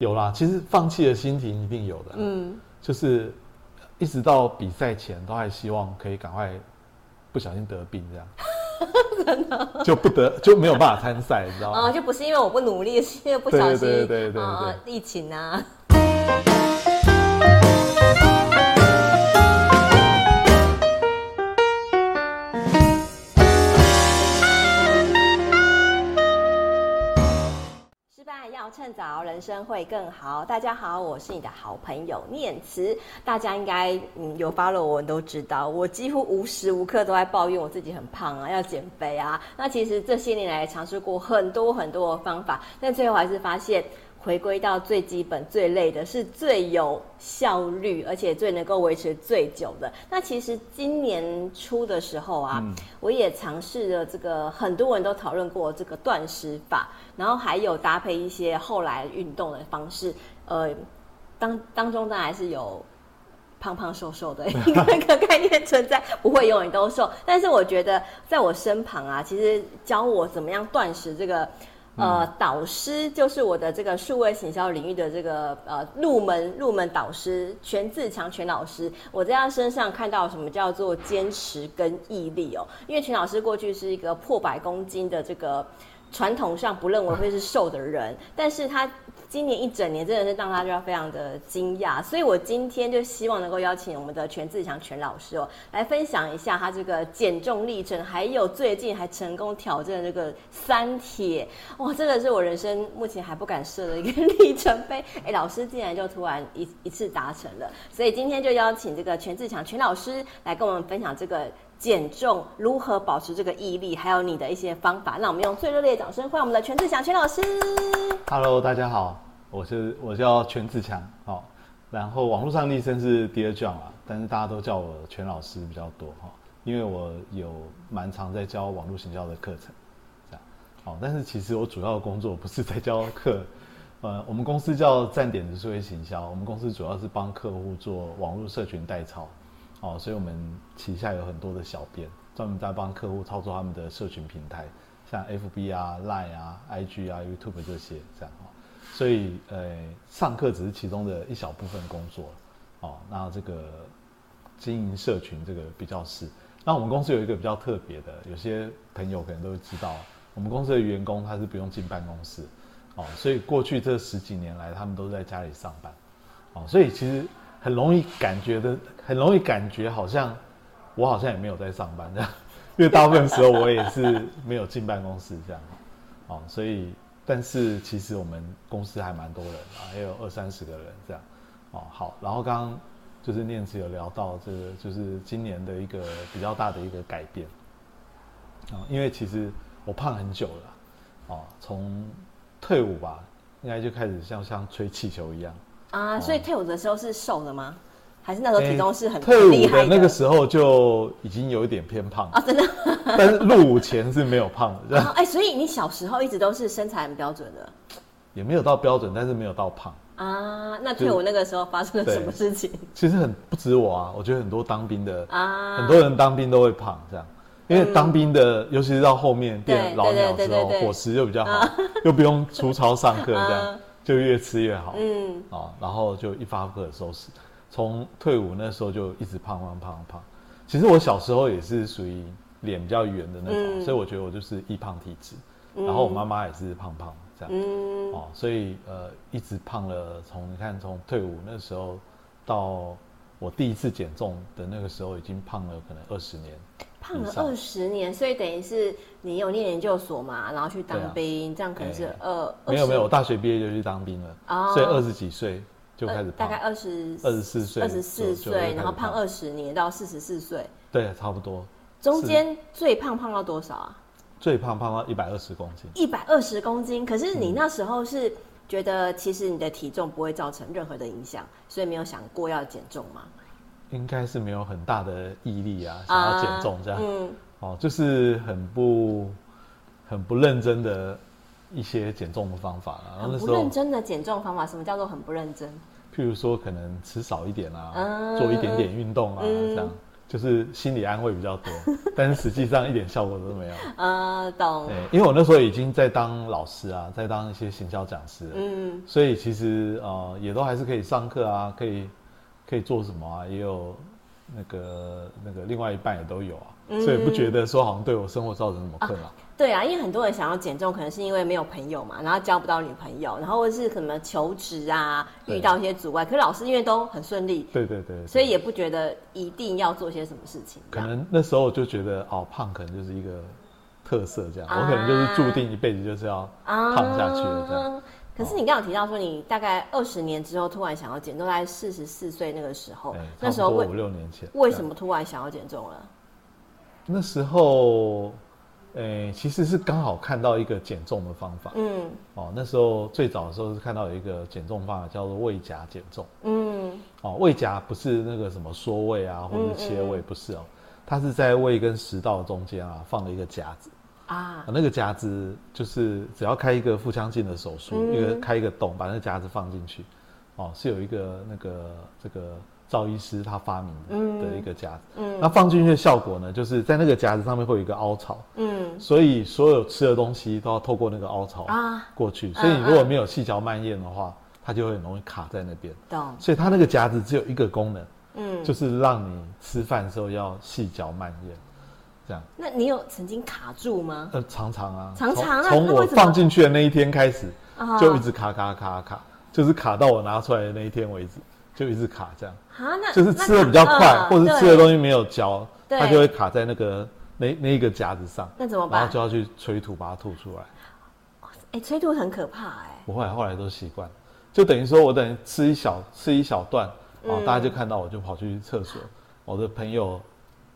有啦，其实放弃的心情一定有的。嗯，就是一直到比赛前都还希望可以赶快不小心得病这样，真的就不得就没有办法参赛，你知道吗？哦，就不是因为我不努力，是因为不小心，对对对对对对，哦，疫情啊。趁早，人生会更好。大家好，我是你的好朋友念慈。大家应该嗯有发了我都知道，我几乎无时无刻都在抱怨我自己很胖啊，要减肥啊。那其实这些年来尝试过很多很多的方法，但最后还是发现。回归到最基本、最累的，是最有效率，而且最能够维持最久的。那其实今年初的时候啊，嗯、我也尝试了这个，很多人都讨论过这个断食法，然后还有搭配一些后来运动的方式。呃，当当中当然是有胖胖瘦瘦的 一个概念存在，不会永远都瘦。但是我觉得在我身旁啊，其实教我怎么样断食这个。呃，导师就是我的这个数位行销领域的这个呃入门入门导师全自强全老师，我在他身上看到什么叫做坚持跟毅力哦，因为全老师过去是一个破百公斤的这个传统上不认为会是瘦的人，但是他。今年一整年真的是让大家非常的惊讶，所以我今天就希望能够邀请我们的权自强全老师哦，来分享一下他这个减重历程，还有最近还成功挑战这个三铁，哇，这个是我人生目前还不敢设的一个里程碑。哎，老师竟然就突然一一次达成了，所以今天就邀请这个权自强全老师来跟我们分享这个。减重如何保持这个毅力，还有你的一些方法，那我们用最热烈的掌声欢迎我们的权自强全老师。Hello，大家好，我是我叫权自强，好，然后网络上昵称是 Dear John 啊，但是大家都叫我全老师比较多哈，因为我有蛮常在教网络行销的课程，这样，好，但是其实我主要的工作不是在教课，呃，我们公司叫站点的数位行销，我们公司主要是帮客户做网络社群代操。哦，所以我们旗下有很多的小编，专门在帮客户操作他们的社群平台，像 FB 啊、Line 啊、IG 啊、YouTube 这些这样哦。所以呃，上课只是其中的一小部分工作，哦，那这个经营社群这个比较是。那我们公司有一个比较特别的，有些朋友可能都知道，我们公司的员工他是不用进办公室，哦，所以过去这十几年来，他们都在家里上班，哦，所以其实。很容易感觉的，很容易感觉好像我好像也没有在上班这样，因为大部分时候我也是没有进办公室这样，哦，所以但是其实我们公司还蛮多人啊，也有二三十个人这样，哦，好，然后刚刚就是念慈有聊到这个，就是今年的一个比较大的一个改变，啊，因为其实我胖很久了，哦，从退伍吧，应该就开始像像吹气球一样。啊，所以退伍的时候是瘦的吗？还是那时候体重是很厉害的？退伍的那个时候就已经有一点偏胖啊，真的。但是入伍前是没有胖的。哎，所以你小时候一直都是身材很标准的？也没有到标准，但是没有到胖啊。那退伍那个时候发生了什么事情？其实很不止我啊，我觉得很多当兵的啊，很多人当兵都会胖这样，因为当兵的，尤其是到后面变老鸟之后，伙食又比较好，又不用出操上课这样。就越吃越好，嗯，啊，然后就一发不可收拾。从退伍那时候就一直胖胖胖胖。其实我小时候也是属于脸比较圆的那种，嗯、所以我觉得我就是易胖体质。嗯、然后我妈妈也是胖胖这样，嗯，哦，所以呃一直胖了。从你看从退伍那时候到我第一次减重的那个时候，已经胖了可能二十年。胖了二十年，所以等于是你有念研究所嘛，然后去当兵，这样可能是二没有没有，我大学毕业就去当兵了，所以二十几岁就开始胖，大概二十二十四岁，二十四岁，然后胖二十年到四十四岁，对，差不多。中间最胖胖到多少啊？最胖胖到一百二十公斤，一百二十公斤。可是你那时候是觉得其实你的体重不会造成任何的影响，所以没有想过要减重吗？应该是没有很大的毅力啊，想要减重这样，嗯，哦，就是很不很不认真的一些减重的方法啊。很不认真的减重方法，什么叫做很不认真？譬如说，可能吃少一点啊，做一点点运动啊，这样就是心理安慰比较多，但是实际上一点效果都没有。呃，懂。对，因为我那时候已经在当老师啊，在当一些行销讲师，嗯，所以其实呃也都还是可以上课啊，可以可以做什么啊，也有那个那个另外一半也都有啊，嗯、所以不觉得说好像对我生活造成什么困扰。啊对啊，因为很多人想要减重，可能是因为没有朋友嘛，然后交不到女朋友，然后或者是什么求职啊，遇到一些阻碍。可是老师因为都很顺利，对对对，对，所以也不觉得一定要做些什么事情。可能那时候就觉得哦，胖可能就是一个特色这样，啊、我可能就是注定一辈子就是要胖下去了这样。啊、可是你刚刚有提到说，你大概二十年之后突然想要减重，在四十四岁那个时候，那时候五六年前，为什么突然想要减重了？那时候。诶、欸，其实是刚好看到一个减重的方法。嗯，哦，那时候最早的时候是看到有一个减重方法叫做胃夹减重。嗯，哦，胃夹不是那个什么缩胃啊，或者是切胃，不是哦，它是在胃跟食道中间啊放了一个夹子啊，那个夹子就是只要开一个腹腔镜的手术，一个开一个洞，把那个夹子放进去，哦，是有一个那个这个。赵医师他发明的一个夹子，嗯，那放进去的效果呢，就是在那个夹子上面会有一个凹槽，嗯，所以所有吃的东西都要透过那个凹槽啊过去，所以你如果没有细嚼慢咽的话，它就会很容易卡在那边。懂。所以它那个夹子只有一个功能，嗯，就是让你吃饭的时候要细嚼慢咽，这样。那你有曾经卡住吗？呃，常常啊，常常从我放进去的那一天开始，就一直卡卡卡卡，就是卡到我拿出来的那一天为止。就一直卡这样，啊，那就是吃的比较快，或者吃的东西没有嚼，它就会卡在那个那那一个夹子上。那怎么办？然后就要去催吐，把它吐出来。哎，催吐很可怕哎。不会，后来都习惯，就等于说我等于吃一小吃一小段，然后大家就看到我就跑去厕所，我的朋友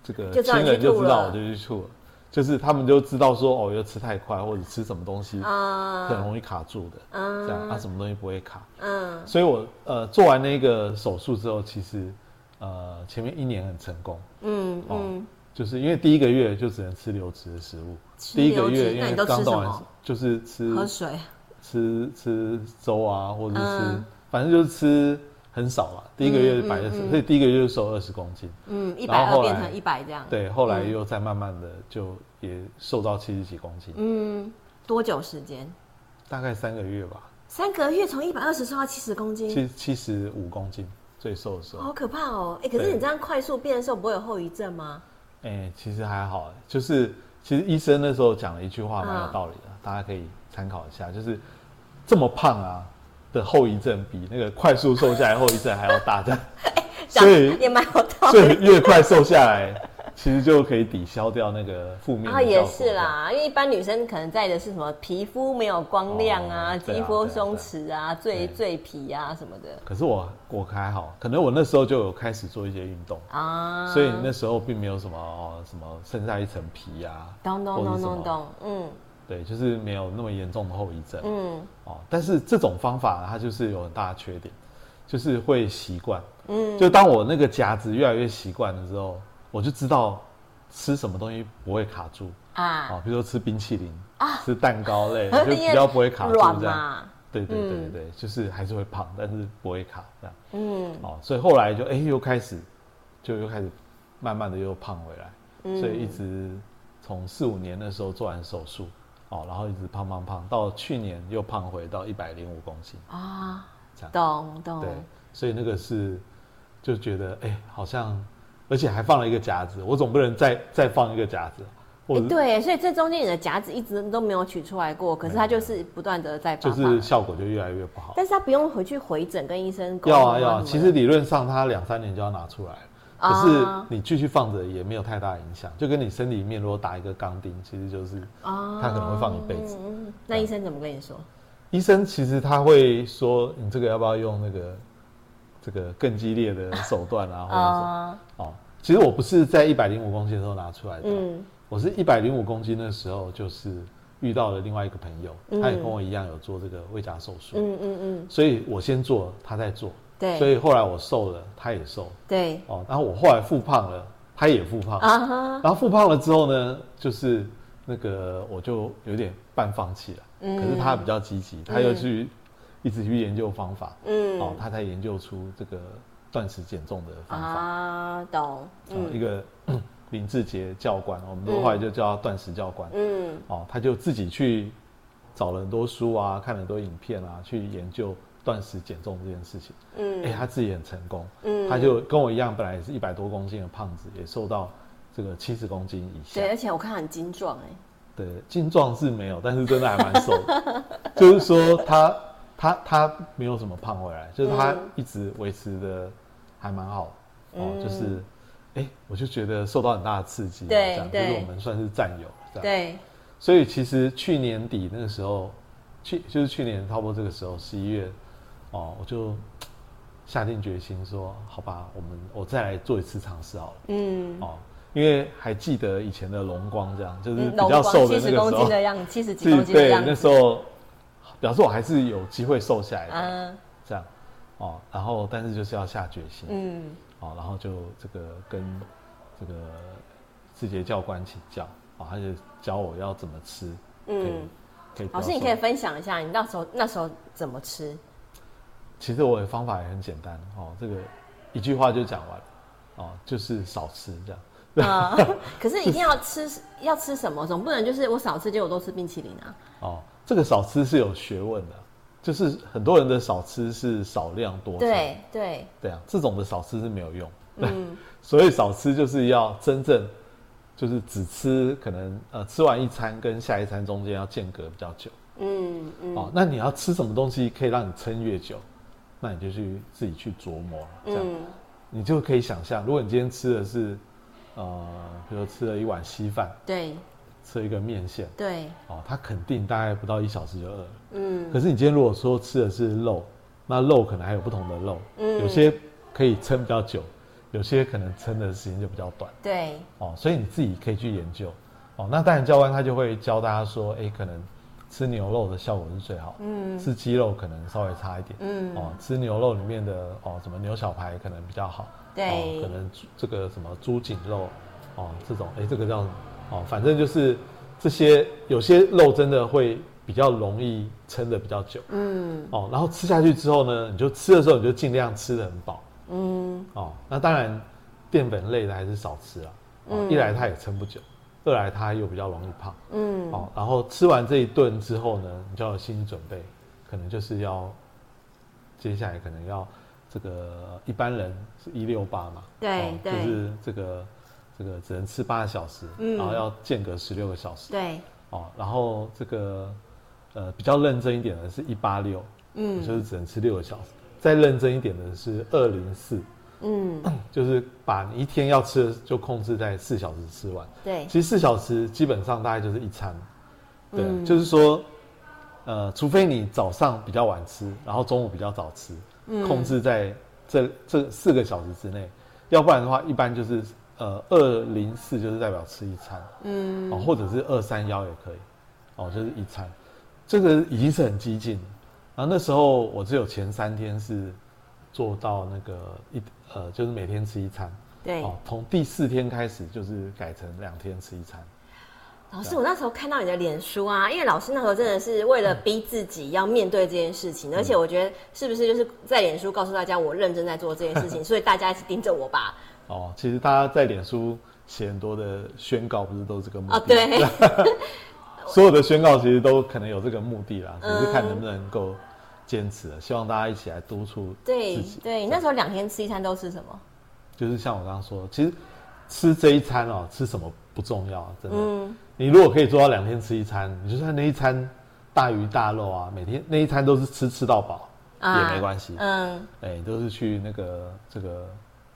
这个亲人就知道我就去吐了。就是他们就知道说哦，要吃太快或者吃什么东西啊，很容易卡住的，嗯、这样啊，什么东西不会卡？嗯，所以我呃做完那个手术之后，其实呃前面一年很成功，嗯嗯、哦，就是因为第一个月就只能吃流质的食物，第一个月因为刚动完就是吃喝水，吃吃粥啊，或者是吃，嗯、反正就是吃。很少了，第一个月百二十，所以第一个月就瘦二十公斤。嗯，一百二变成一百这样。对，后来又再慢慢的就也瘦到七十几公斤。嗯，多久时间？大概三个月吧。三个月从一百二十瘦到七十公斤？七七十五公斤，最瘦的时候。好可怕哦！哎，可是你这样快速变瘦，不会有后遗症吗？哎，其实还好，就是其实医生那时候讲了一句话蛮有道理的，大家可以参考一下，就是这么胖啊。的后遗症比那个快速瘦下来后遗症还要大，这样，所以也蛮有道理。所以越快瘦下来，其实就可以抵消掉那个负面。啊，也是啦，因为一般女生可能在意的是什么皮肤没有光亮啊，肌肤松弛啊，赘赘皮啊什么的。可是我我还好，可能我那时候就有开始做一些运动啊，所以那时候并没有什么什么剩下一层皮啊，咚咚咚咚咚，嗯。对，就是没有那么严重的后遗症。嗯，哦，但是这种方法它就是有很大的缺点，就是会习惯。嗯，就当我那个夹子越来越习惯的时候，我就知道吃什么东西不会卡住啊。哦，比如说吃冰淇淋啊，吃蛋糕类，就比较不会卡住这样。对对对对对，就是还是会胖，但是不会卡这样。嗯，哦，所以后来就哎又开始，就又开始慢慢的又胖回来。所以一直从四五年的时候做完手术。哦，然后一直胖胖胖，到去年又胖回到一百零五公斤啊，这样，懂懂。对，所以那个是就觉得哎，好像，而且还放了一个夹子，我总不能再再放一个夹子，或者对，所以这中间你的夹子一直都没有取出来过，可是它就是不断的在，就是效果就越来越不好。但是他不用回去回诊跟医生沟通。要啊要啊，其实理论上他两三年就要拿出来。可是你继续放着也没有太大影响，就跟你身体里面如果打一个钢钉，其实就是它可能会放一辈子。那医生怎么跟你说？医生其实他会说，你这个要不要用那个这个更激烈的手段啊，或者什么？哦，其实我不是在一百零五公斤的时候拿出来的，我是一百零五公斤的时候，就是遇到了另外一个朋友，他也跟我一样有做这个胃夹手术，嗯嗯嗯，所以我先做，他再做。对，所以后来我瘦了，他也瘦。对，哦，然后我后来复胖了，他也复胖。啊哈。然后复胖了之后呢，就是那个我就有点半放弃了。嗯。可是他比较积极，他又去一直去研究方法。嗯。哦，他才研究出这个断食减重的方法啊，懂？嗯，一个林志杰教官，我们都后来就叫他断食教官。嗯，哦，他就自己去找了很多书啊，看了很多影片啊，去研究断食减重这件事情。嗯，哎、欸，他自己很成功。嗯，他就跟我一样，本来也是一百多公斤的胖子，也瘦到这个七十公斤以下。对，而且我看很精壮哎。对，精壮是没有，但是真的还蛮瘦的。就是说他他他没有什么胖回来，就是他一直维持的还蛮好。嗯、哦，就是。哎、欸，我就觉得受到很大的刺激，对，这样就是我们算是战友，这样。对。所以其实去年底那个时候，去就是去年差不多这个时候，十一月，哦，我就下定决心说，好吧，我们我再来做一次尝试好了。嗯。哦，因为还记得以前的龙光这样，就是比较瘦的那个时候，七十公斤的样子，七十几公斤的样子。对，那时候表示我还是有机会瘦下来的。嗯。这样，哦，然后但是就是要下决心。嗯。哦然后就这个跟这个志杰教官请教，啊，他就教我要怎么吃。嗯，可以。老师，你可以分享一下你那时候那时候怎么吃？其实我的方法也很简单哦，这个一句话就讲完，哦，就是少吃这样。啊、嗯，可是一定要吃要吃什么？总不能就是我少吃，结果都吃冰淇淋啊。哦，这个少吃是有学问的。就是很多人的少吃是少量多餐，对对对啊，这种的少吃是没有用。嗯，所以少吃就是要真正就是只吃可能呃吃完一餐跟下一餐中间要间隔比较久。嗯嗯。哦，那你要吃什么东西可以让你撑越久？那你就去自己去琢磨，这样、嗯、你就可以想象，如果你今天吃的是呃，比如说吃了一碗稀饭，对。吃一个面线，对，哦，他肯定大概不到一小时就饿了。嗯，可是你今天如果说吃的是肉，那肉可能还有不同的肉，嗯，有些可以撑比较久，有些可能撑的时间就比较短。对，哦，所以你自己可以去研究。哦，那当然教官他就会教大家说，哎，可能吃牛肉的效果是最好，嗯，吃鸡肉可能稍微差一点，嗯，哦，吃牛肉里面的哦什么牛小排可能比较好，对，哦，可能这个什么猪颈肉，哦，这种，哎，这个叫。哦，反正就是这些，有些肉真的会比较容易撑的比较久。嗯。哦，然后吃下去之后呢，你就吃的时候你就尽量吃的很饱。嗯。哦，那当然，淀粉类的还是少吃啊。嗯。一来它也撑不久，二来它又比较容易胖。嗯。哦，然后吃完这一顿之后呢，你就要有心理准备，可能就是要接下来可能要这个一般人是一六八嘛。对对。就是这个。这个只能吃八个小时，嗯，然后要间隔十六个小时，对，哦，然后这个呃比较认真一点的是一八六，嗯，就是只能吃六个小时，再认真一点的是二零四，嗯，就是把你一天要吃的就控制在四小时吃完，对，其实四小时基本上大概就是一餐，对，嗯，就是说，呃，除非你早上比较晚吃，然后中午比较早吃，嗯，控制在这这四个小时之内，要不然的话，一般就是。呃，二零四就是代表吃一餐，嗯，哦，或者是二三幺也可以，哦，就是一餐，这个已经是很激进。然后那时候我只有前三天是做到那个一呃，就是每天吃一餐，对，哦，从第四天开始就是改成两天吃一餐。老师，我那时候看到你的脸书啊，因为老师那时候真的是为了逼自己要面对这件事情，嗯、而且我觉得是不是就是在脸书告诉大家我认真在做这件事情，所以大家一直盯着我吧。哦，其实大家在脸书写很多的宣告，不是都是这个目的？哦，对。所有的宣告其实都可能有这个目的啦，只是看能不能够坚持了。希望大家一起来督促自己。对对，那时候两天吃一餐都吃什么？就是像我刚刚说，其实吃这一餐哦，吃什么不重要，真的。嗯。你如果可以做到两天吃一餐，你就算那一餐大鱼大肉啊，每天那一餐都是吃吃到饱也没关系。嗯。哎，都是去那个这个。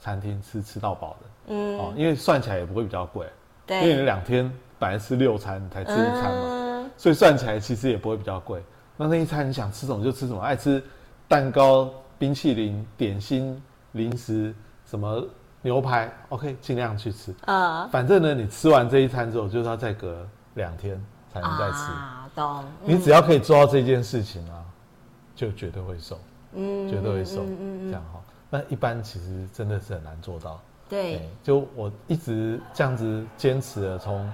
餐厅吃吃到饱的，嗯，哦，因为算起来也不会比较贵，对，因为你两天本来吃六餐才吃一餐嘛，嗯，所以算起来其实也不会比较贵。那那一餐你想吃什么就吃什么，爱吃蛋糕、冰淇淋、点心、零食，什么牛排，OK，尽量去吃啊。反正呢，你吃完这一餐之后，就是要再隔两天才能再吃。啊，懂。你只要可以做到这件事情啊，就绝对会瘦，嗯，绝对会瘦，嗯嗯，这样哈。那一般其实真的是很难做到。对，欸、就我一直这样子坚持了，从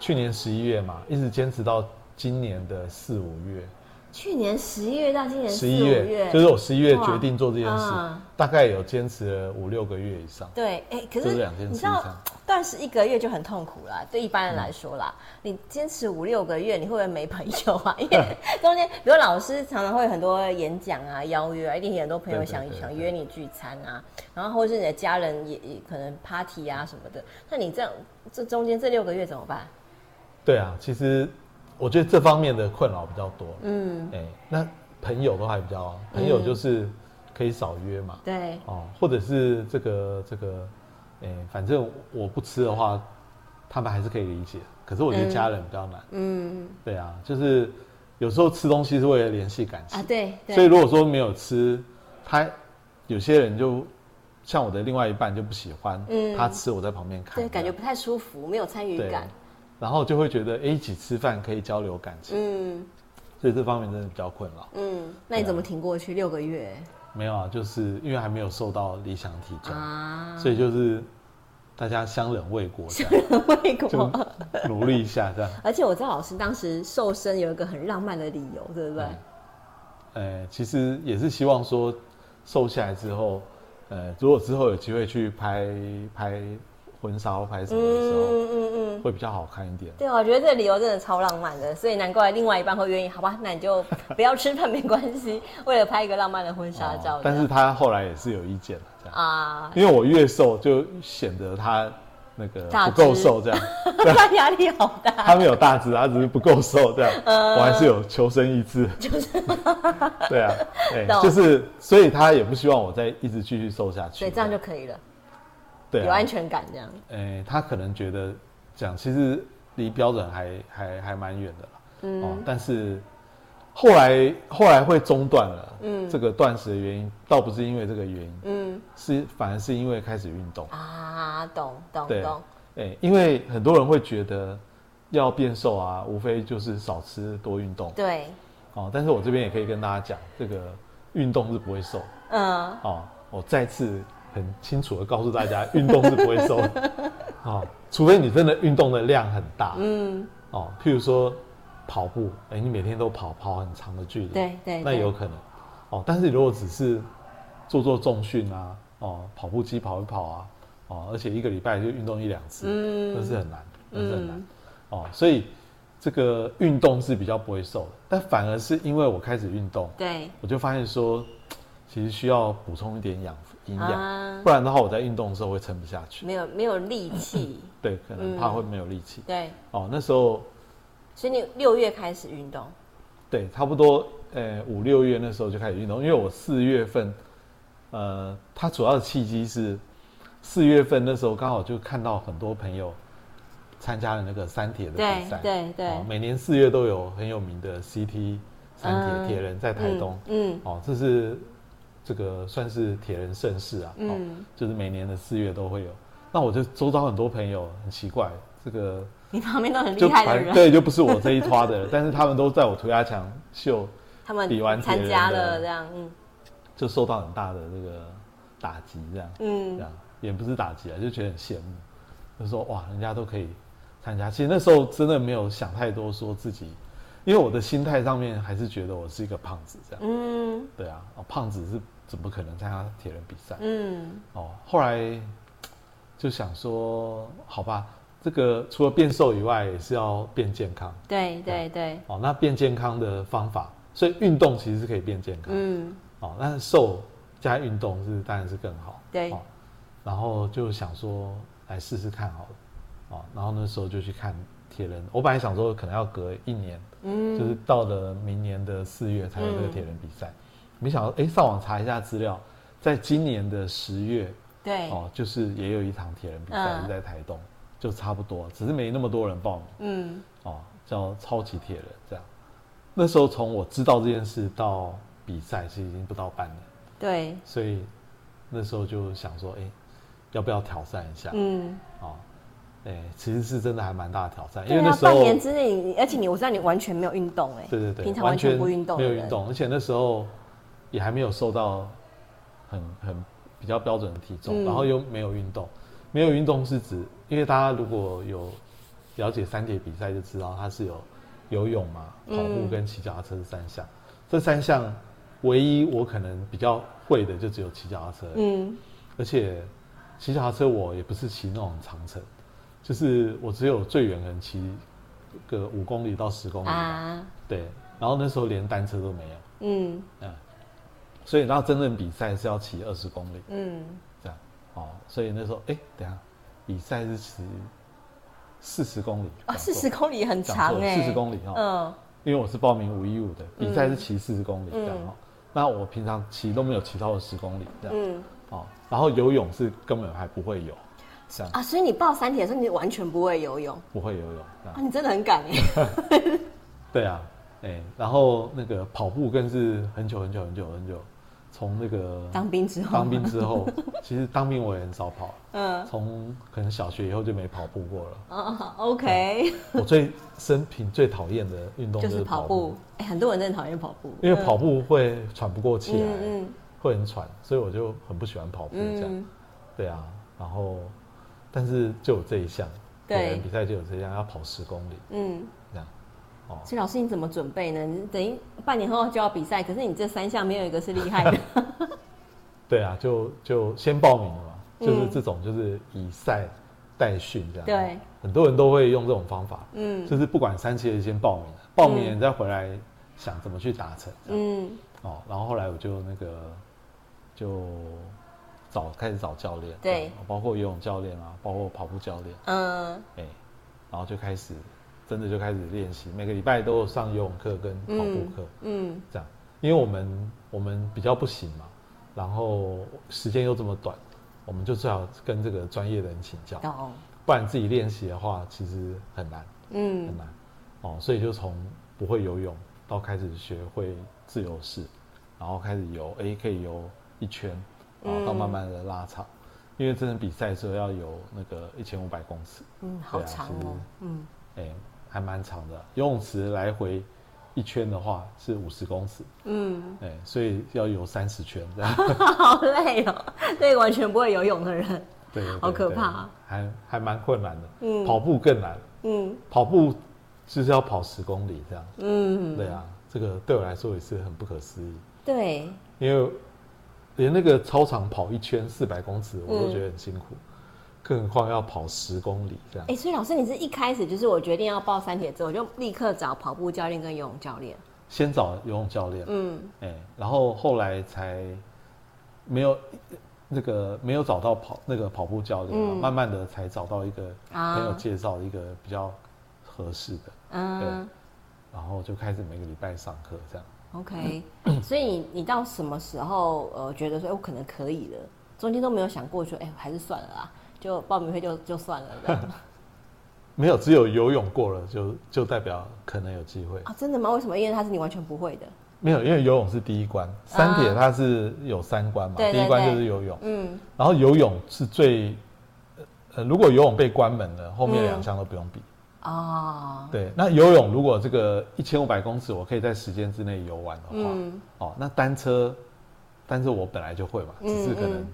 去年十一月嘛，一直坚持到今年的四五月，去年十一月到今年十一月，就是我十一月决定做这件事，嗯、大概有坚持了五六个月以上。对，哎，可是两件事你知道断食一个月就很痛苦啦，对一般人来说啦，嗯、你坚持五六个月，你会不会没朋友啊？因为中间，比如老师常常会有很多演讲啊、邀约啊，一定有很多朋友想想约你聚餐啊，然后或者是你的家人也也可能 party 啊什么的，那你这样这中间这六个月怎么办？对啊，其实我觉得这方面的困扰比较多。嗯，哎，那朋友都还比较，朋友就是可以少约嘛。对。哦，或者是这个这个，哎，反正我不吃的话，他们还是可以理解。可是我觉得家人比较难。嗯。对啊，就是有时候吃东西是为了联系感情啊。对。所以如果说没有吃，他有些人就像我的另外一半就不喜欢，嗯，他吃我在旁边看，对，感觉不太舒服，没有参与感。然后就会觉得，哎，一起吃饭可以交流感情，嗯，所以这方面真的比较困扰。嗯，那你怎么挺过去六个月？没有啊，就是因为还没有瘦到理想体重啊，所以就是大家相忍未果，相忍未果，努力一下这样。而且我知道老师当时瘦身有一个很浪漫的理由，对不对？呃，其实也是希望说瘦下来之后，呃，如果之后有机会去拍拍。婚纱拍什么的时候，嗯嗯嗯，会比较好看一点。对，我觉得这个理由真的超浪漫的，所以难怪另外一半会愿意。好吧，那你就不要吃饭没关系，为了拍一个浪漫的婚纱照。但是他后来也是有意见的，这样啊，因为我越瘦就显得他那个不够瘦，这样，他压力好大。他没有大只，他只是不够瘦，这样，我还是有求生意志。就是，对啊，对，就是，所以他也不希望我再一直继续瘦下去。对，这样就可以了。对啊，有安全感这样。欸，他可能觉得这样其实离标准还还还蛮远的啦。嗯。哦，但是后来后来会中断了。嗯。这个断食的原因倒不是因为这个原因。嗯。是反而是因为开始运动。啊，懂懂懂。欸，因为很多人会觉得要变瘦啊，无非就是少吃多运动。对。哦，但是我这边也可以跟大家讲，这个运动是不会瘦。嗯。哦，我再次。很清楚的告诉大家，运动是不会瘦的，哦，除非你真的运动的量很大，嗯，哦，譬如说跑步，哎、欸，你每天都跑跑很长的距离，对对，那有可能，哦，但是如果只是做做重训啊，哦，跑步机跑一跑啊，哦，而且一个礼拜就运动一两次，嗯，那是很难，那是很难，嗯、哦，所以这个运动是比较不会瘦的，但反而是因为我开始运动，对，我就发现说，其实需要补充一点养分。营养，啊、不然的话，我在运动的时候会撑不下去。没有没有力气，对，可能怕会没有力气、嗯。对，哦，那时候，所以你六月开始运动？对，差不多，呃，五六月那时候就开始运动，因为我四月份，呃，它主要的契机是四月份那时候刚好就看到很多朋友参加了那个三铁的比赛，对对对、哦，每年四月都有很有名的 CT 三铁铁人在台东，嗯，嗯哦，这是。这个算是铁人盛事啊，嗯、哦，就是每年的四月都会有。那我就周遭很多朋友很奇怪，这个你旁边都很厉害的人，对，就不是我这一拖的，但是他们都在我涂鸦墙秀，他们比完参加了这样，嗯，就受到很大的这个打击，这样，嗯，这样也不是打击啊，就觉得很羡慕，就说哇，人家都可以参加。其实那时候真的没有想太多，说自己。因为我的心态上面还是觉得我是一个胖子这样，嗯，对啊，哦，胖子是怎么可能参加铁人比赛？嗯，哦，后来就想说，好吧，这个除了变瘦以外，也是要变健康。对对对。哦，那变健康的方法，所以运动其实是可以变健康。嗯，哦，但是瘦加运动是当然是更好。对。哦，然后就想说来试试看好了，哦，然后那时候就去看铁人。我本来想说可能要隔一年。嗯，就是到了明年的四月才有这个铁人比赛，嗯、没想到哎、欸，上网查一下资料，在今年的十月，对，哦，就是也有一场铁人比赛是在台东，嗯、就差不多，只是没那么多人报名，嗯，哦，叫超级铁人这样。那时候从我知道这件事到比赛，其实已经不到半年，对，所以那时候就想说，哎、欸，要不要挑战一下？嗯，哦。哎，其实是真的还蛮大的挑战，因为那时候半年之内，而且你我知道你完全没有运动，哎，对对对，平常完全不运动，没有运动，而且那时候也还没有瘦到很很比较标准的体重，然后又没有运动，没有运动是指，因为大家如果有了解三铁比赛就知道，它是有游泳嘛，跑步跟骑脚踏车这三项，这三项唯一我可能比较会的就只有骑脚踏车。嗯，而且骑脚踏车我也不是骑那种长程，就是我只有最远可能骑个五公里到十公里。啊，对，然后那时候连单车都没有。嗯。嗯，所以然后真正比赛是要骑二十公里。嗯，这样哦，所以那时候哎，等下比赛是骑。四十公里啊，四十公里很长哎，四十公里哈，嗯，因为我是报名五一五的，比赛是骑四十公里这样哈，那我平常骑都没有骑到十公里这样，嗯，哦，然后游泳是根本还不会游，这样。啊，所以你报三铁的时候你完全不会游泳，不会游泳啊，你真的很敢哎，对啊，哎，然后那个跑步更是很久很久很久很久。从那个当兵之后，当兵之后，其实当兵我也很少跑。嗯，从可能小学以后就没跑步过了。哦，OK。我最生平最讨厌的运动就是跑步。哎，很多人真的讨厌跑步，因为跑步会喘不过气来，嗯，会很喘，所以我就很不喜欢跑步这样。对啊，然后，但是就有这一项，对，比赛就有这一项，要跑十公里。嗯。所以老师，你怎么准备呢？你等于半年后就要比赛，可是你这三项没有一个是厉害的。对啊，就就先报名了嘛，就是这种，就是以赛代训这样。对，很多人都会用这种方法。嗯，就是不管三七二一先报名，报名你再回来想怎么去达成。嗯，哦，然后后来我就那个就找开始找教练，对，包括游泳教练啊，包括跑步教练。嗯，哎，然后就开始。真的就开始练习，每个礼拜都有上游泳课跟跑步课，嗯，嗯，这样，因为我们我们比较不行嘛，然后时间又这么短，我们就最好跟这个专业的人请教，哦，不然自己练习的话其实很难，嗯，很难，哦，所以就从不会游泳到开始学会自由式，然后开始游，哎，可以游一圈，然后到慢慢的拉长，嗯，因为真的比赛的时候要游那个一千五百公尺，嗯，好长哦，嗯，哎。还蛮长的，游泳池来回一圈的话是五十公尺，嗯，哎，所以要游三十圈这样，好累哦，对完全不会游泳的人，对，好可怕，还还蛮困难的，嗯，跑步更难，嗯，跑步就是要跑十公里这样，嗯，对啊，这个对我来说也是很不可思议，对，因为连那个操场跑一圈四百公尺我都觉得很辛苦。更何况要跑十公里这样。哎、欸，所以老师，你是一开始就是我决定要报三铁之后，我就立刻找跑步教练跟游泳教练。先找游泳教练，嗯，哎、欸，然后后来才没有那个没有找到跑那个跑步教练，嗯、慢慢的才找到一个朋友介绍一个比较合适的，嗯，对，然后就开始每个礼拜上课这样。OK，所以你你到什么时候呃觉得说，哎、欸，我可能可以了？中间都没有想过说，哎、欸，还是算了啦。就报名费就就算了，没有，只有游泳过了就就代表可能有机会啊？真的吗？为什么？因为它是你完全不会的。没有，因为游泳是第一关，三铁它是有三关嘛，第一关就是游泳，嗯，然后游泳是最，呃，如果游泳被关门了，后面两项都不用比哦。对，那游泳如果这个一千五百公尺，我可以在时间之内游完的话，哦，那单车，单车我本来就会嘛，只是可能。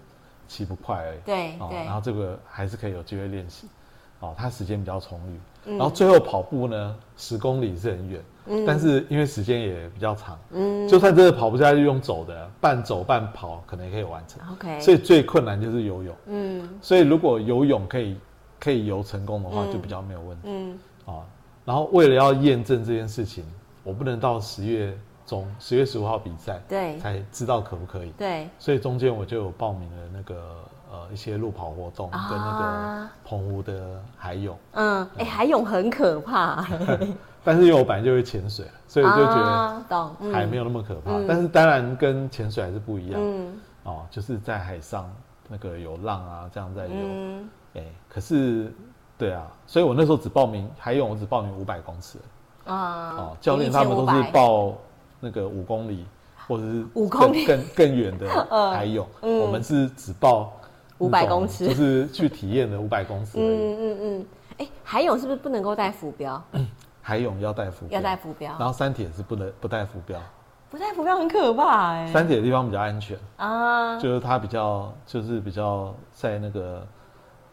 骑不快而已，对，哦，然后这个还是可以有机会练习，哦，他时间比较充裕，嗯、然后最后跑步呢，十公里是很远，嗯，但是因为时间也比较长，嗯，就算真的跑不下去，用走的，半走半跑，可能也可以完成，OK，所以最困难就是游泳，嗯，所以如果游泳可以可以游成功的话，就比较没有问题，嗯，哦，然后为了要验证这件事情，我不能到十月。中十月十五号比赛，对，才知道可不可以。对，所以中间我就有报名了那个呃一些路跑活动跟那个澎湖的海泳。嗯，哎，海泳很可怕。但是因为我本来就会潜水，所以就觉得海没有那么可怕。但是当然跟潜水还是不一样。嗯，哦，就是在海上那个有浪啊，这样在游。嗯，哎，可是对啊，所以我那时候只报名海泳，我只报名五百公尺。啊，哦，教练他们都是报。那个五公里，或者是五公里更更远的 海泳，我们是只报五百公尺，就是去体验的五百公尺。嗯嗯嗯。哎，海泳是不是不能够带浮标？海泳要带浮标，要带浮标。然后三铁是不能不带浮标，不带浮标很可怕哎。山铁的地方比较安全啊，就是它比较就是比较在那个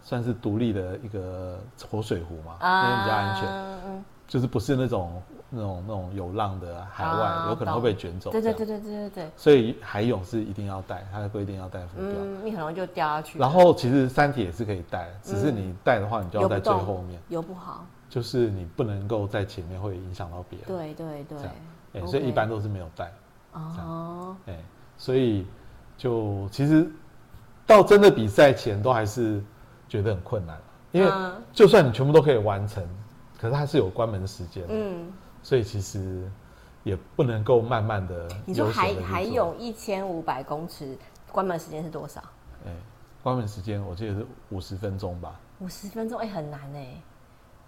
算是独立的一个活水湖嘛，那边比较安全。就是不是那种那种那种有浪的海外，啊、有可能会被卷走。对对对对对对对。所以海泳是一定要带，它的规定要带浮标。嗯，你很容易就掉下去。然后其实三体也是可以带，只是你带的话，你就要在最后面。游不好。就是你不能够在前面，会影响到别人。对对对。哎，所以一般都是没有带。哦。哎，所以就其实到真的比赛前，都还是觉得很困难。因为就算你全部都可以完成，可是它是有关门时间的，嗯，所以其实也不能够慢慢的。你说还还有一千五百公尺，关门时间是多少？哎，关门时间我记得是五十分钟吧。五十分钟哎，很难哎。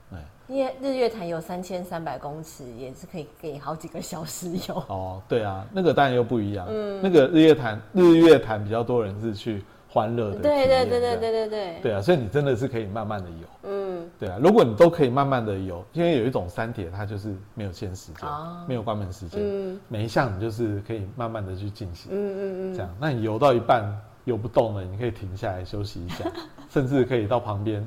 对，因为日月潭有三千三百公尺，也是可以给好几个小时游。哦，对啊，那个当然又不一样。嗯，那个日月潭，日月潭比较多人是去。欢乐的，对对对对对对对，对啊，所以你真的是可以慢慢的游，嗯，对啊，如果你都可以慢慢的游，因为有一种三铁它就是没有限时间，没有关门时间，嗯，每一项你就是可以慢慢的去进行，嗯嗯嗯，这样，那你游到一半游不动了，你可以停下来休息一下，甚至可以到旁边，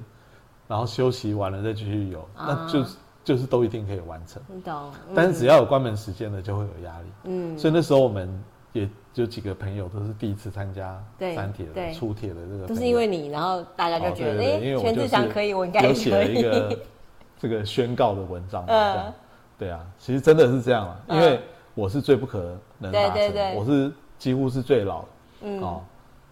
然后休息完了再继续游，那就就是都一定可以完成，懂，但是只要有关门时间的就会有压力，嗯，所以那时候我们。也就几个朋友都是第一次参加三铁的出铁的这个，都是因为你，然后大家就觉得，哎，全志祥可以，我应该可以。有写了一个 这个宣告的文章，嗯，对啊，其实真的是这样啊，因为我是最不可能达成，我是几乎是最老，嗯，哦，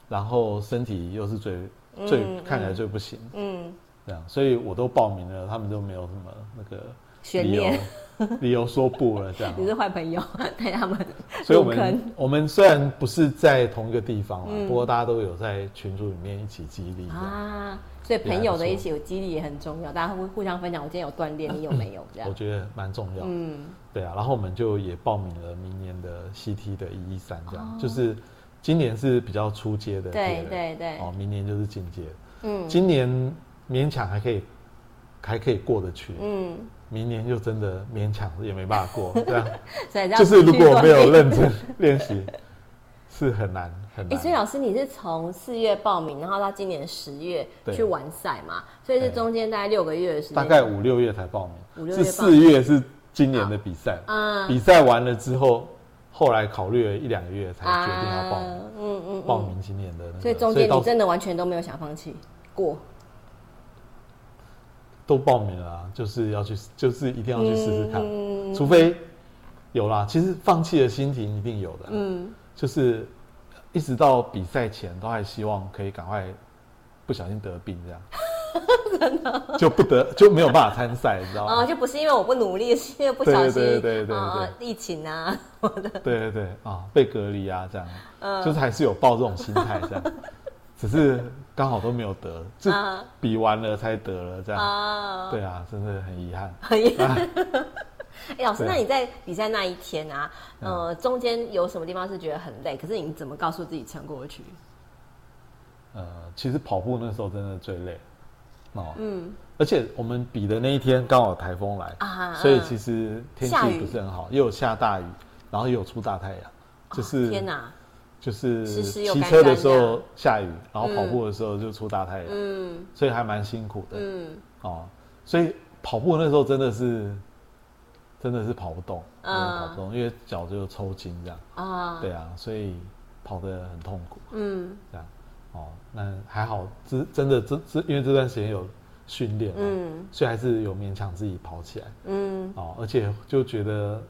然后身体又是最最看起来最不行，嗯，这样，所以我都报名了，他们都没有什么那个理由。理由说不了，这样 你是坏朋友 带他们，所以我们我们虽然不是在同一个地方啊，嗯、不过大家都有在群组里面一起激励啊，所以朋友的一起有激励也很重要，大家会互相分享。我今天有锻炼，你有没有？这样我觉得蛮重要。嗯，对啊，然后我们就也报名了明年的 CT 的一一三，这样、哦、就是今年是比较初阶的，对对对，哦，明年就是进阶。嗯，今年勉强还可以，还可以过得去。嗯。明年就真的勉强也没办法过，这样，就是如果没有认真练习，是很难很难。哎，所以老师，你是从四月报名，然后到今年十月去完赛嘛？所以是中间大概六个月的时间，大概五六月才报名。五六月是四月是今年的比赛，嗯，比赛完了之后，后来考虑了一两个月才决定要报名，嗯嗯，报名今年的。所以中间你真的完全都没有想放弃过。都报名了，啊，就是要去，就是一定要去试试看，嗯、除非有啦。其实放弃的心情一定有的，嗯，就是一直到比赛前都还希望可以赶快不小心得病这样，真的。就不得就没有办法参赛，你知道吗？啊，就不是因为我不努力，是因为不小心，对对对对对，啊，疫情啊，我的，对对对啊，被隔离啊这样，嗯，就是还是有抱这种心态这样。只是刚好都没有得，这比完了才得了，这样。啊，对啊，真的很遗憾。很遗憾。哎，老师，那你在比赛那一天啊，呃，中间有什么地方是觉得很累？可是你怎么告诉自己撑过去？呃，其实跑步那时候真的最累。哦，嗯。而且我们比的那一天刚好台风来啊，所以其实天气不是很好，又有下大雨，然后又有出大太阳，就是天哪。就是骑车的时候下雨，然后跑步的时候就出大太阳，嗯，所以还蛮辛苦的，嗯，哦，所以跑步那时候真的是，真的是跑不动，嗯，跑不动，因为脚就抽筋这样，啊，对啊，所以跑得很痛苦，嗯，这样，哦，那还好，真真的这这，因为这段时间有训练，嗯，所以还是有勉强自己跑起来，嗯，哦，而且就觉得，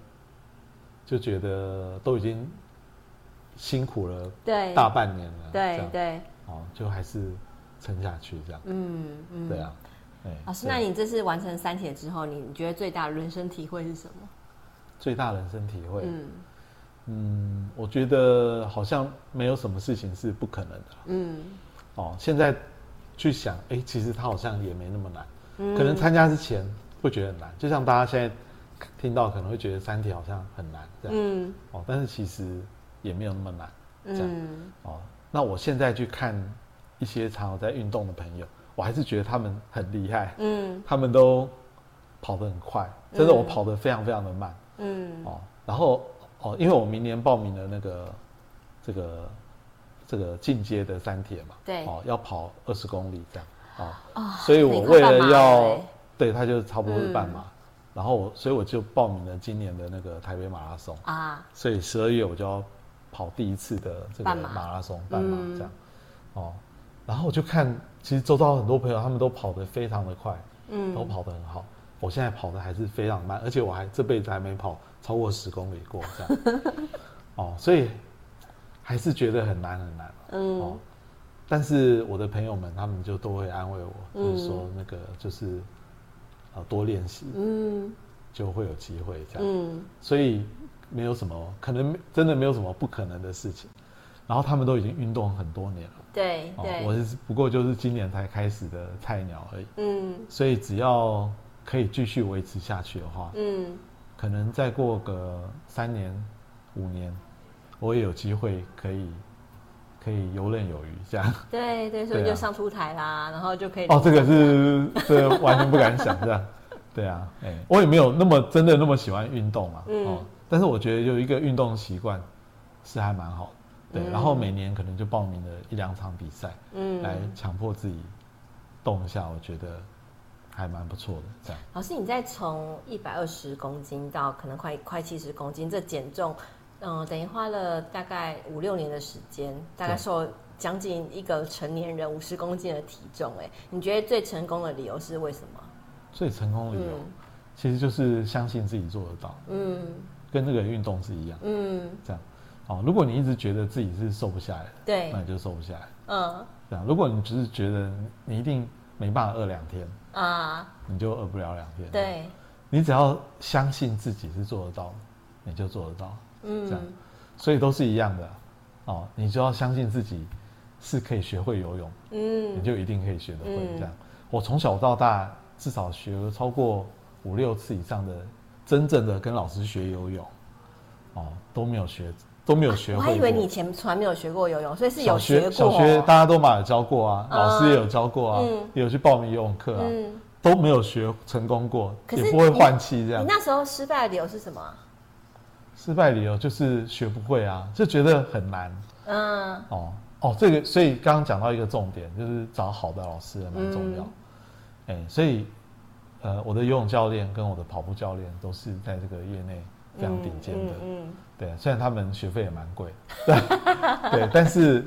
就觉得都已经。辛苦了，对，大半年了，对对，哦，就还是撑下去这样，嗯嗯，对啊，老师，那你这次完成三铁之后，你觉得最大的人生体会是什么？最大人生体会，嗯。嗯，我觉得好像没有什么事情是不可能的，嗯，哦，现在去想，哎，其实它好像也没那么难，嗯，可能参加之前会觉得很难，就像大家现在听到可能会觉得三铁好像很难这样，嗯，哦，但是其实。也没有那么难，这样、嗯、哦。那我现在去看一些常有在运动的朋友，我还是觉得他们很厉害，嗯，他们都跑得很快，真的我跑得非常非常的慢，嗯，哦，然后哦，因为我明年报名了那个这个这个进阶的三铁嘛，对，哦，要跑二十公里这样，哦，哦所以我为了要，对，他就差不多是半马，然后我所以我就报名了今年的那个台北马拉松。啊，所以十二月我就要跑第一次的这个马。拉松半马，这样，嗯、哦，然后我就看，其实周遭很多朋友他们都跑得非常的快，嗯，都跑得很好，我现在跑的还是非常慢，而且我还这辈子还没跑超过十公里过这样，哦，所以还是觉得很难很难，嗯，哦，但是我的朋友们他们就都会安慰我，就是说那个就是。多练习，嗯，就会有机会这样，嗯，所以没有什么可能，真的没有什么不可能的事情。然后他们都已经运动很多年了，对对，我是不过就是今年才开始的菜鸟而已，嗯，所以只要可以继续维持下去的话，嗯，可能再过个三年五年，我也有机会可以。可以游刃有余，这样。对对，所以就上出台啦，啊、然后就可以。哦，这个是这个、完全不敢想，这样。对啊，哎、欸，我也没有那么真的那么喜欢运动啊，嗯、哦，但是我觉得有一个运动习惯是还蛮好的，对。嗯、然后每年可能就报名了一两场比赛，嗯，来强迫自己动一下，我觉得还蛮不错的。这样。老师，你在从一百二十公斤到可能快快七十公斤，这减重。嗯，等于花了大概五六年的时间，大概瘦将近一个成年人五十公斤的体重。哎，你觉得最成功的理由是为什么？最成功的理由，嗯、其实就是相信自己做得到。嗯，跟那个运动是一样。嗯，这样。哦，如果你一直觉得自己是瘦不下来的，对，那你就瘦不下来。嗯，这样。如果你只是觉得你一定没办法饿两天啊，你就饿不了两天。对，你只要相信自己是做得到，你就做得到。嗯，这样，所以都是一样的，哦，你就要相信自己是可以学会游泳，嗯，你就一定可以学得会。这样，我从小到大至少学了超过五六次以上的真正的跟老师学游泳，哦，都没有学，都没有学会。我还以为你以前从来没有学过游泳，所以是有学过。小学大家都嘛有教过啊，老师也有教过啊，也有去报名游泳课啊，都没有学成功过，也不会换气这样。你那时候失败的理由是什么？失败理由就是学不会啊，就觉得很难。嗯，哦哦，这个所以刚刚讲到一个重点，就是找好的老师也蛮重要。哎、嗯欸，所以呃，我的游泳教练跟我的跑步教练都是在这个业内非常顶尖的。嗯，嗯嗯对，虽然他们学费也蛮贵，对，对，但是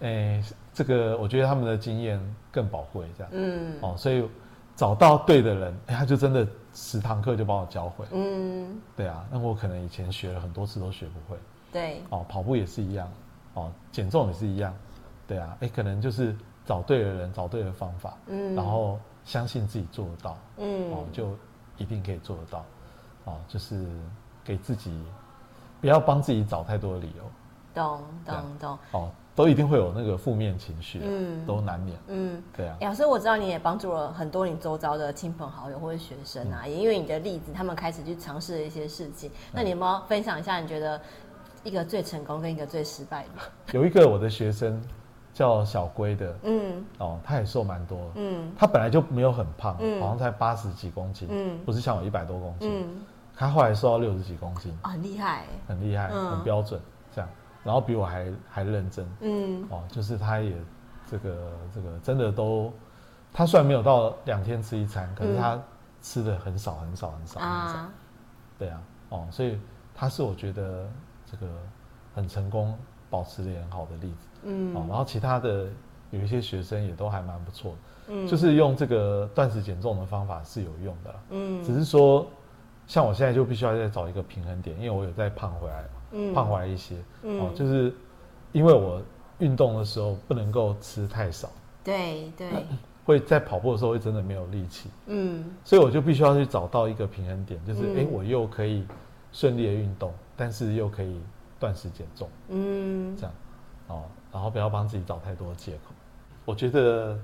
诶、欸，这个我觉得他们的经验更宝贵，这样。嗯，哦，所以找到对的人，哎、欸，他就真的。十堂课就把我教会，嗯，对啊，那我可能以前学了很多次都学不会，对，哦，跑步也是一样，哦，减重也是一样，对啊，哎，可能就是找对的人，找对的方法，嗯，然后相信自己做得到，嗯，哦，就一定可以做得到，哦，就是给自己不要帮自己找太多的理由，懂懂懂，哦。都一定会有那个负面情绪，嗯，都难免，嗯，对啊。老师，我知道你也帮助了很多你周遭的亲朋好友或者学生啊，也因为你的例子，他们开始去尝试了一些事情。那你有没有分享一下，你觉得一个最成功跟一个最失败的？有一个我的学生叫小龟的，嗯，哦，他也瘦蛮多，嗯，他本来就没有很胖，好像才八十几公斤，嗯，不是像我一百多公斤，嗯，他后来瘦到六十几公斤，很厉害，很厉害，很标准，这样。然后比我还还认真，嗯，哦，就是他也这个这个真的都，他虽然没有到两天吃一餐，可是他吃的很少很少很少很少，对啊，哦，所以他是我觉得这个很成功保持的很好的例子，嗯，哦，然后其他的有一些学生也都还蛮不错的，嗯，就是用这个断食减重的方法是有用的，嗯，只是说像我现在就必须要再找一个平衡点，因为我有再胖回来。嗯，胖回来一些，嗯，哦，就是因为我运动的时候不能够吃太少，对对，会在跑步的时候会真的没有力气，嗯，所以我就必须要去找到一个平衡点，就是哎、嗯，我又可以顺利的运动，但是又可以断食减重，嗯，这样，哦，然后不要帮自己找太多的借口。我觉得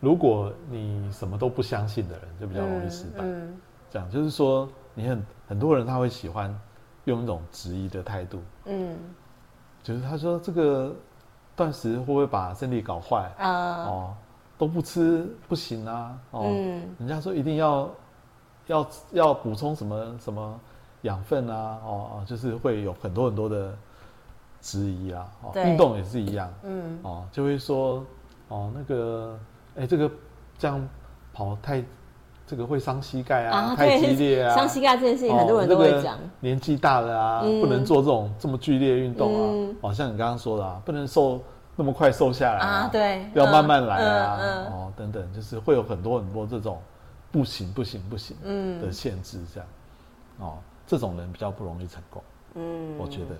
如果你什么都不相信的人，就比较容易失败，嗯，嗯，这样就是说，你很很多人他会喜欢。用一种质疑的态度，嗯，就是他说这个断食会不会把身体搞坏啊？哦，都不吃不行啊！哦，嗯，人家说一定要要要补充什么什么养分啊？哦哦，就是会有很多很多的质疑啊。哦，对运动也是一样，嗯，哦，就会说哦那个哎这个这样跑太这个会伤膝盖啊，啊太激烈啊，伤膝盖这件事情很多人都会讲。哦、年纪大了啊，嗯、不能做这种这么剧烈运动啊。嗯、哦，像你刚刚说的啊，不能瘦那么快瘦下来啊，啊对，要慢慢来啊，哦，等等，就是会有很多很多这种不行不行不行的限制，这样，嗯、哦，这种人比较不容易成功。嗯，我觉得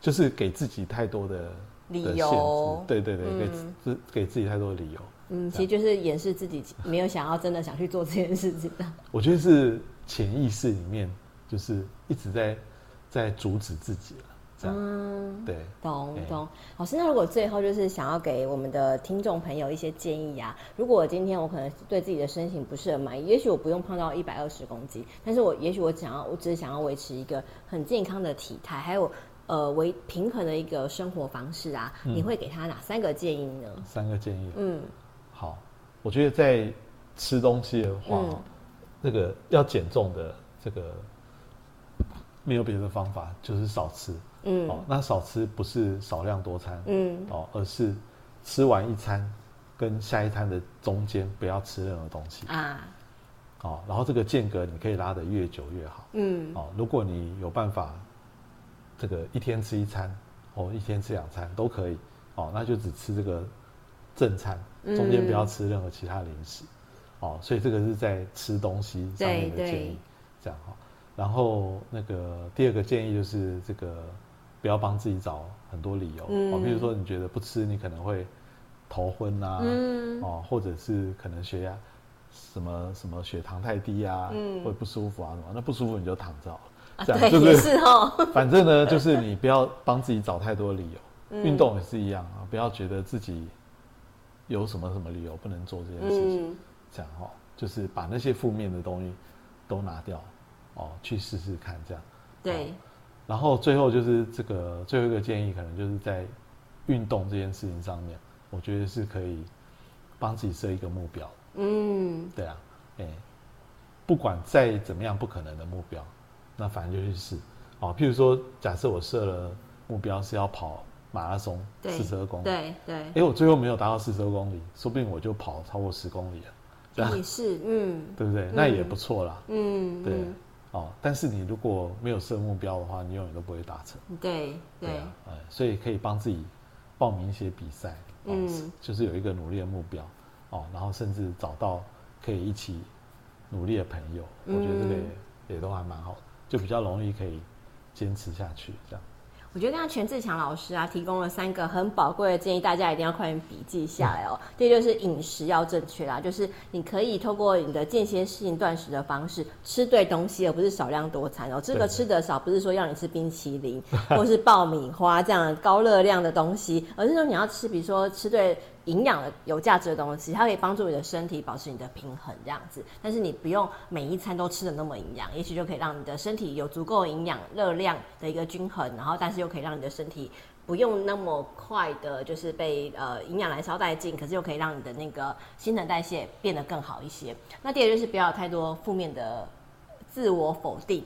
就是给自己太多的理由，对对对，给自给自己太多的理由。嗯，其实就是掩饰自己没有想要真的想去做这件事情的。我觉得是潜意识里面，就是一直在在阻止自己了。这样，嗯，对，懂懂。老师，那如果最后就是想要给我们的听众朋友一些建议啊，如果我今天我可能对自己的身形不是很满意，也许我不用胖到一百二十公斤，但是我也许我想要，我只是想要维持一个很健康的体态，还有呃为平衡的一个生活方式啊，嗯，你会给他哪三个建议呢？三个建议，嗯。好，我觉得在吃东西的话，嗯、这个要减重的这个没有别的方法，就是少吃。嗯，哦，那少吃不是少量多餐，嗯，哦，而是吃完一餐跟下一餐的中间不要吃任何东西啊。哦，然后这个间隔你可以拉得越久越好。嗯，哦，如果你有办法，这个一天吃一餐，哦，一天吃两餐都可以。哦，那就只吃这个。正餐中间不要吃任何其他零食，嗯、哦，所以这个是在吃东西上面的建议，这样哈。然后那个第二个建议就是这个不要帮自己找很多理由，嗯、哦，比如说你觉得不吃你可能会头昏啊，嗯、哦，或者是可能血压什么什么血糖太低啊，嗯、会不舒服啊什么，那不舒服你就躺着，啊、这样就是，是哦。反正呢，就是你不要帮自己找太多理由，嗯、运动也是一样啊，不要觉得自己。有什么什么理由不能做这件事情？嗯、这样哈，就是把那些负面的东西都拿掉，哦，去试试看这样。对。然后最后就是这个最后一个建议，可能就是在运动这件事情上面，我觉得是可以帮自己设一个目标。嗯。对啊，哎，不管再怎么样不可能的目标，那反正就去试。哦，譬如说，假设我设了目标是要跑。马拉松四十二公里，对对。哎、欸，我最后没有达到四十二公里，说不定我就跑超过十公里了。这样也是，嗯，对不对？嗯、那也不错啦。嗯，对。嗯、哦，但是你如果没有设目标的话，你永远都不会达成。对对，所以可以帮自己报名一些比赛，哦、嗯，就是有一个努力的目标，哦，然后甚至找到可以一起努力的朋友，嗯、我觉得这个也也都还蛮好的，就比较容易可以坚持下去，这样。我觉得刚刚全志强老师啊，提供了三个很宝贵的建议，大家一定要快点笔记下来哦。嗯、第一就是饮食要正确啦，就是你可以透过你的间歇性断食的方式吃对东西，而不是少量多餐哦。这个吃的少，不是说要你吃冰淇淋或是爆米花这样高热量的东西，而是说你要吃，比如说吃对。营养的有价值的东西，它可以帮助你的身体保持你的平衡，这样子。但是你不用每一餐都吃的那么营养，也许就可以让你的身体有足够营养、热量的一个均衡，然后但是又可以让你的身体不用那么快的，就是被呃营养燃烧殆尽，可是又可以让你的那个新陈代谢变得更好一些。那第二就是不要有太多负面的自我否定。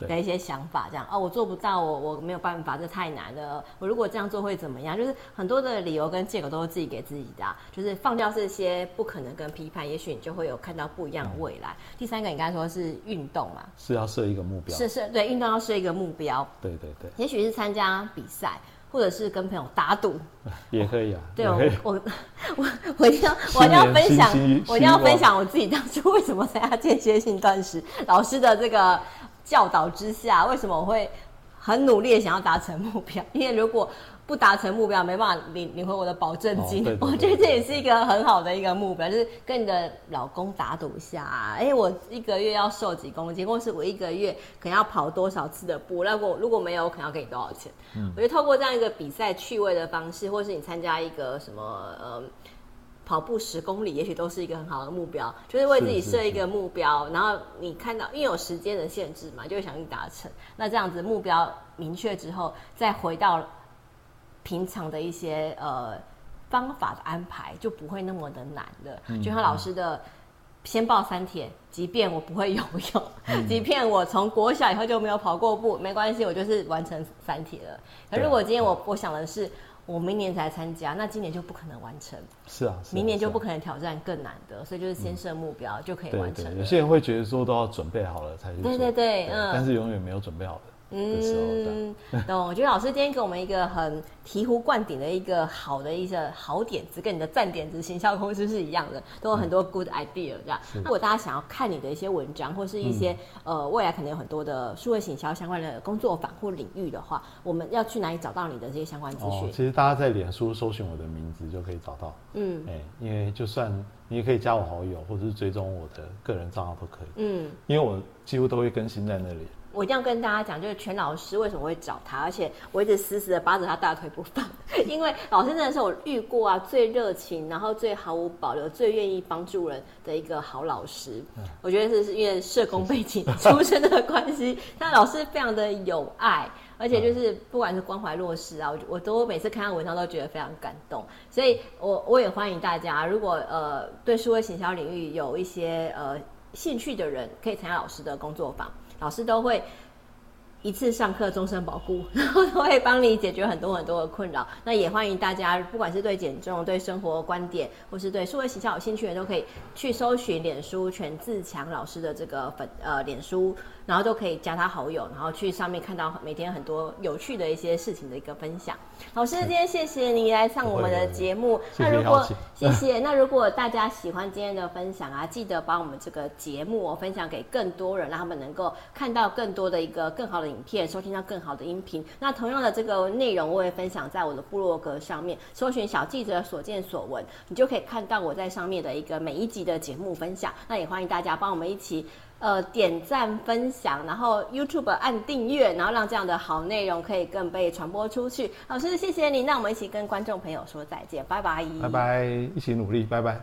的一些想法，这样哦，我做不到，我我没有办法，这太难了。我如果这样做会怎么样？就是很多的理由跟借口都是自己给自己的，就是放掉这些不可能跟批判，也许你就会有看到不一样的未来。嗯、第三个，你刚才说是运动嘛？是要设一个目标，是是，对，运动要设一个目标。对对对，也许是参加比赛，或者是跟朋友打赌，也可以啊。对，我我我 我一定要我一定要分享，我一定要分享我自己当初为什么参加间歇性断食老师的这个。教导之下，为什么我会很努力的想要达成目标？因为如果不达成目标，没办法领领回我的保证金。哦、我觉得这也是一个很好的一个目标，就是跟你的老公打赌一下，哎、欸，我一个月要瘦几公斤，或是我一个月可能要跑多少次的步？那我如果没有，我可能要给你多少钱？嗯、我觉得透过这样一个比赛趣味的方式，或是你参加一个什么呃。跑步十公里，也许都是一个很好的目标，就是为自己设一个目标，然后你看到，因为有时间的限制嘛，就会想去达成。那这样子目标明确之后，再回到平常的一些呃方法的安排，就不会那么的难了。嗯、就像老师的，先报三铁，即便我不会游泳，嗯、即便我从国小以后就没有跑过步，没关系，我就是完成三铁了。可如果今天我我想的是。我明年才参加，那今年就不可能完成。是啊，明年就不可能挑战更难的，所以就是先设目标就可以完成。有些人会觉得说都要准备好了才去做。对对对，嗯，但是永远没有准备好的。嗯，那。我觉得老师今天给我们一个很醍醐灌顶的一个好的一个好点子，跟你的赞点子行销公司是一样的，都有很多 good idea 这样。如果大家想要看你的一些文章，或是一些、嗯、呃未来可能有很多的数位行销相关的工作坊或领域的话，我们要去哪里找到你的这些相关资讯？哦，其实大家在脸书搜寻我的名字就可以找到。嗯，哎、欸，因为就算你也可以加我好友，或者是追踪我的个人账号都可以。嗯，因为我几乎都会更新在那里。我一定要跟大家讲，就是全老师为什么会找他，而且我一直死死的扒着他大腿不放，因为老师真的是我遇过啊最热情，然后最毫无保留、最愿意帮助人的一个好老师。嗯、我觉得这是因为社工背景出身的关系，那老师非常的有爱，而且就是不管是关怀弱势啊，我我都每次看到文章都觉得非常感动。所以我我也欢迎大家，如果呃对数位行销领域有一些呃兴趣的人，可以参加老师的工作坊。老师都会一次上课，终身保护，然后都会帮你解决很多很多的困扰。那也欢迎大家，不管是对减重、对生活观点，或是对数位形象有兴趣的，都可以去搜寻脸书全自强老师的这个粉呃脸书。然后都可以加他好友，然后去上面看到每天很多有趣的一些事情的一个分享。老师，今天谢谢你来上我们的节目。那如果 谢谢，那如果大家喜欢今天的分享啊，记得把我们这个节目分享给更多人，让他们能够看到更多的一个更好的影片，收听到更好的音频。那同样的这个内容，我也分享在我的部落格上面，搜寻小记者所见所闻，你就可以看到我在上面的一个每一集的节目分享。那也欢迎大家帮我们一起。呃，点赞、分享，然后 YouTube 按订阅，然后让这样的好内容可以更被传播出去。老师，谢谢你，那我们一起跟观众朋友说再见，拜拜。拜拜，一起努力，拜拜。